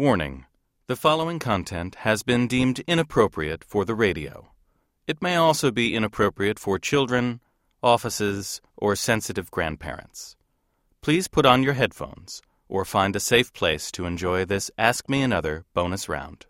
Warning The following content has been deemed inappropriate for the radio. It may also be inappropriate for children, offices, or sensitive grandparents. Please put on your headphones or find a safe place to enjoy this Ask Me Another bonus round.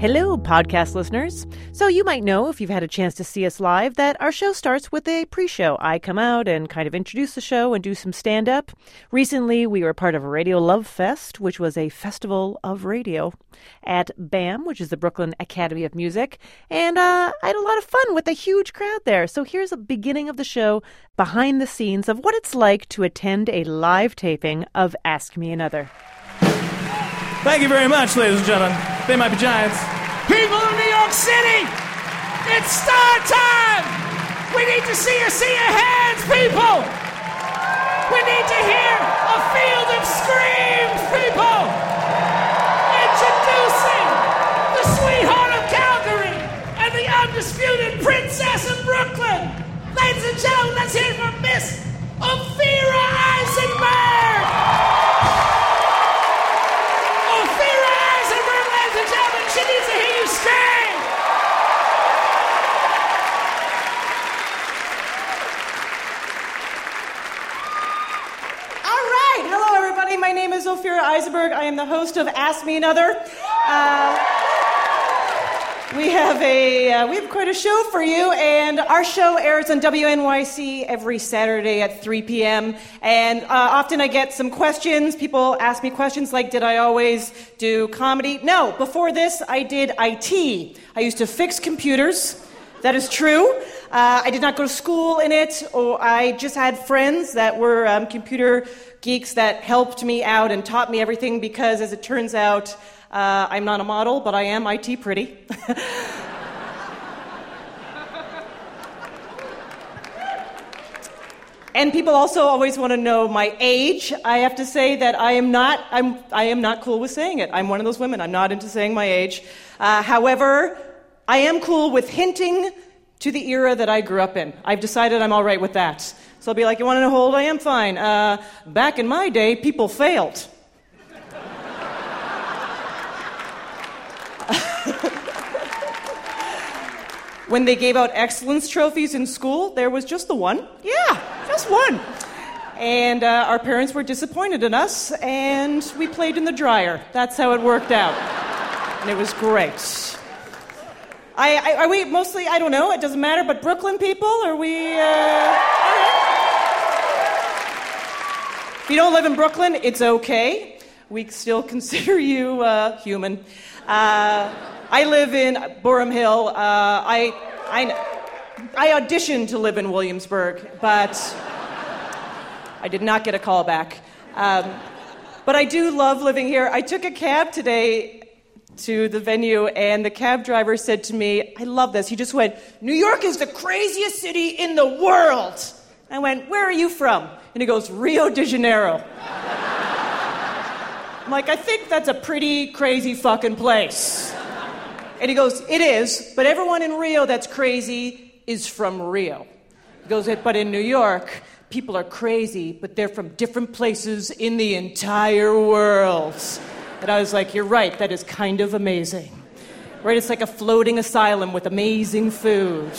Hello, podcast listeners. So, you might know if you've had a chance to see us live that our show starts with a pre show. I come out and kind of introduce the show and do some stand up. Recently, we were part of Radio Love Fest, which was a festival of radio at BAM, which is the Brooklyn Academy of Music. And uh, I had a lot of fun with a huge crowd there. So, here's a beginning of the show behind the scenes of what it's like to attend a live taping of Ask Me Another. Thank you very much, ladies and gentlemen. They might be giants. People of New York City, it's star time! We need to see you, see your hands, people! We need to hear name is Ophira Eisenberg. I am the host of Ask Me Another. Uh, we have a uh, we have quite a show for you, and our show airs on WNYC every Saturday at 3 p.m. And uh, often I get some questions. People ask me questions like, "Did I always do comedy?" No. Before this, I did IT. I used to fix computers. That is true. Uh, I did not go to school in it, or I just had friends that were um, computer geeks that helped me out and taught me everything because, as it turns out, uh, I'm not a model, but I am IT pretty. And people also always want to know my age. I have to say that I am not, I'm, I am not cool with saying it. I'm one of those women. I'm not into saying my age. Uh, however, I am cool with hinting to the era that I grew up in. I've decided I'm all right with that. So I'll be like, you want to know how old I am? Fine. Uh, back in my day, people failed. when they gave out excellence trophies in school, there was just the one. Yeah, just one. And uh, our parents were disappointed in us, and we played in the dryer. That's how it worked out. And it was great. I, I, are we mostly, I don't know, it doesn't matter, but Brooklyn people? Are we. Uh, If you don't live in Brooklyn, it's okay. We still consider you uh, human. Uh, I live in Boerum Hill. Uh, I, I, I auditioned to live in Williamsburg, but I did not get a call back. Um, but I do love living here. I took a cab today to the venue, and the cab driver said to me, I love this. He just went, New York is the craziest city in the world. I went, Where are you from? And he goes, Rio de Janeiro. I'm like, I think that's a pretty crazy fucking place. And he goes, It is, but everyone in Rio that's crazy is from Rio. He goes, But in New York, people are crazy, but they're from different places in the entire world. And I was like, You're right, that is kind of amazing. Right? It's like a floating asylum with amazing food.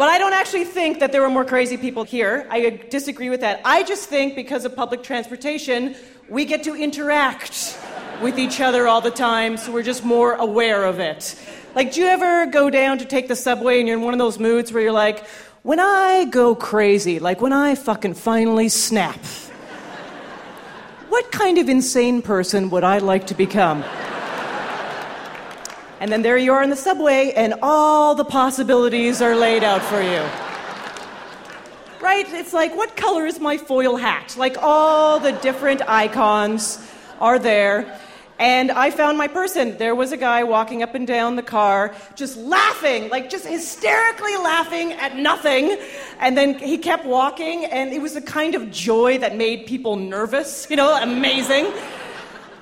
But I don't actually think that there were more crazy people here. I disagree with that. I just think because of public transportation, we get to interact with each other all the time, so we're just more aware of it. Like, do you ever go down to take the subway and you're in one of those moods where you're like, when I go crazy, like when I fucking finally snap, what kind of insane person would I like to become? And then there you are in the subway, and all the possibilities are laid out for you. Right? It's like, what color is my foil hat? Like, all the different icons are there. And I found my person. There was a guy walking up and down the car, just laughing, like just hysterically laughing at nothing. And then he kept walking, and it was a kind of joy that made people nervous, you know, amazing.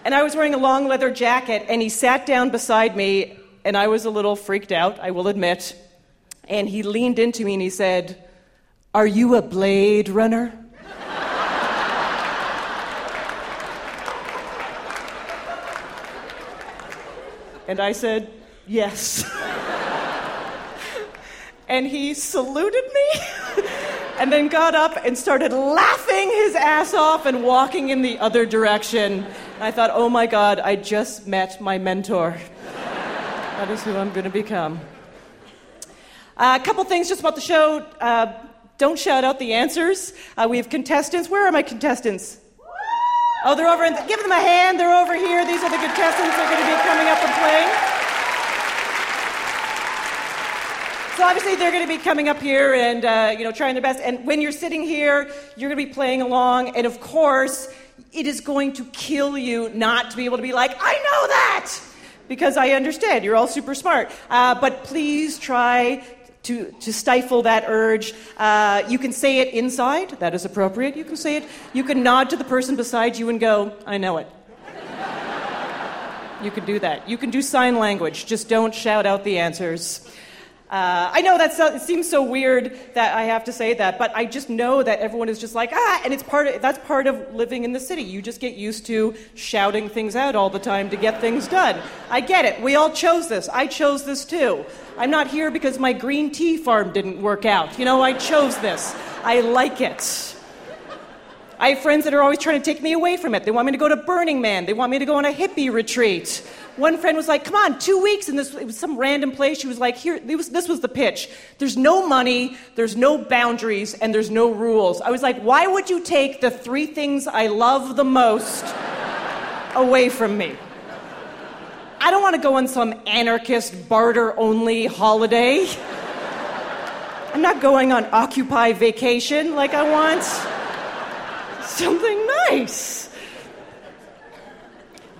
And I was wearing a long leather jacket, and he sat down beside me, and I was a little freaked out, I will admit. And he leaned into me and he said, Are you a Blade Runner? and I said, Yes. and he saluted me and then got up and started laughing his ass off and walking in the other direction. I thought, oh my God, I just met my mentor. that is who I'm going to become. Uh, a couple things just about the show. Uh, don't shout out the answers. Uh, we have contestants. Where are my contestants? Oh, they're over. In the, give them a hand. They're over here. These are the contestants. They're going to be coming up and playing. So obviously they're going to be coming up here and uh, you know trying their best. And when you're sitting here, you're going to be playing along. And of course, it is going to kill you not to be able to be like, I know that, because I understand you're all super smart. Uh, but please try to, to stifle that urge. Uh, you can say it inside, that is appropriate. You can say it. You can nod to the person beside you and go, I know it. you can do that. You can do sign language, just don't shout out the answers. Uh, I know that so, it seems so weird that I have to say that, but I just know that everyone is just like ah, and it's part of that's part of living in the city. You just get used to shouting things out all the time to get things done. I get it. We all chose this. I chose this too. I'm not here because my green tea farm didn't work out. You know, I chose this. I like it. I have friends that are always trying to take me away from it. They want me to go to Burning Man. They want me to go on a hippie retreat. One friend was like, "Come on, two weeks in this. It was some random place." She was like, "Here, was, this was the pitch. There's no money, there's no boundaries, and there's no rules." I was like, "Why would you take the three things I love the most away from me?" I don't want to go on some anarchist barter only holiday. I'm not going on occupy vacation like I want something nice.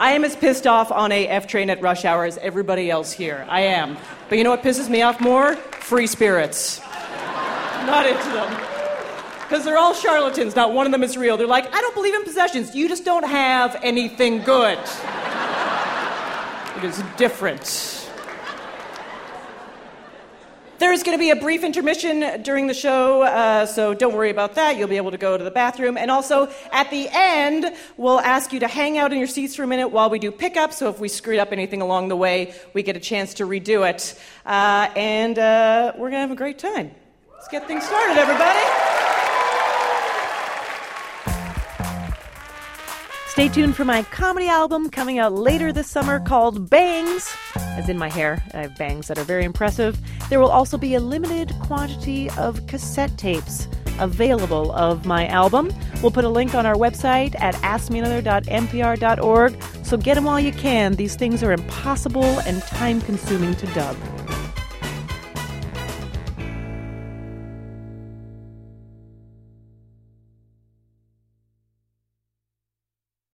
I am as pissed off on a F train at rush hour as everybody else here. I am. But you know what pisses me off more? Free spirits. Not into them. Because they're all charlatans, not one of them is real. They're like, I don't believe in possessions. You just don't have anything good. it is different. There is going to be a brief intermission during the show, uh, so don't worry about that. You'll be able to go to the bathroom. And also, at the end, we'll ask you to hang out in your seats for a minute while we do pickup. So if we screwed up anything along the way, we get a chance to redo it. Uh, and uh, we're going to have a great time. Let's get things started, everybody. Stay tuned for my comedy album coming out later this summer called Bangs. As in my hair, I have bangs that are very impressive. There will also be a limited quantity of cassette tapes available of my album. We'll put a link on our website at askmeanother.npr.org. So get them while you can. These things are impossible and time consuming to dub.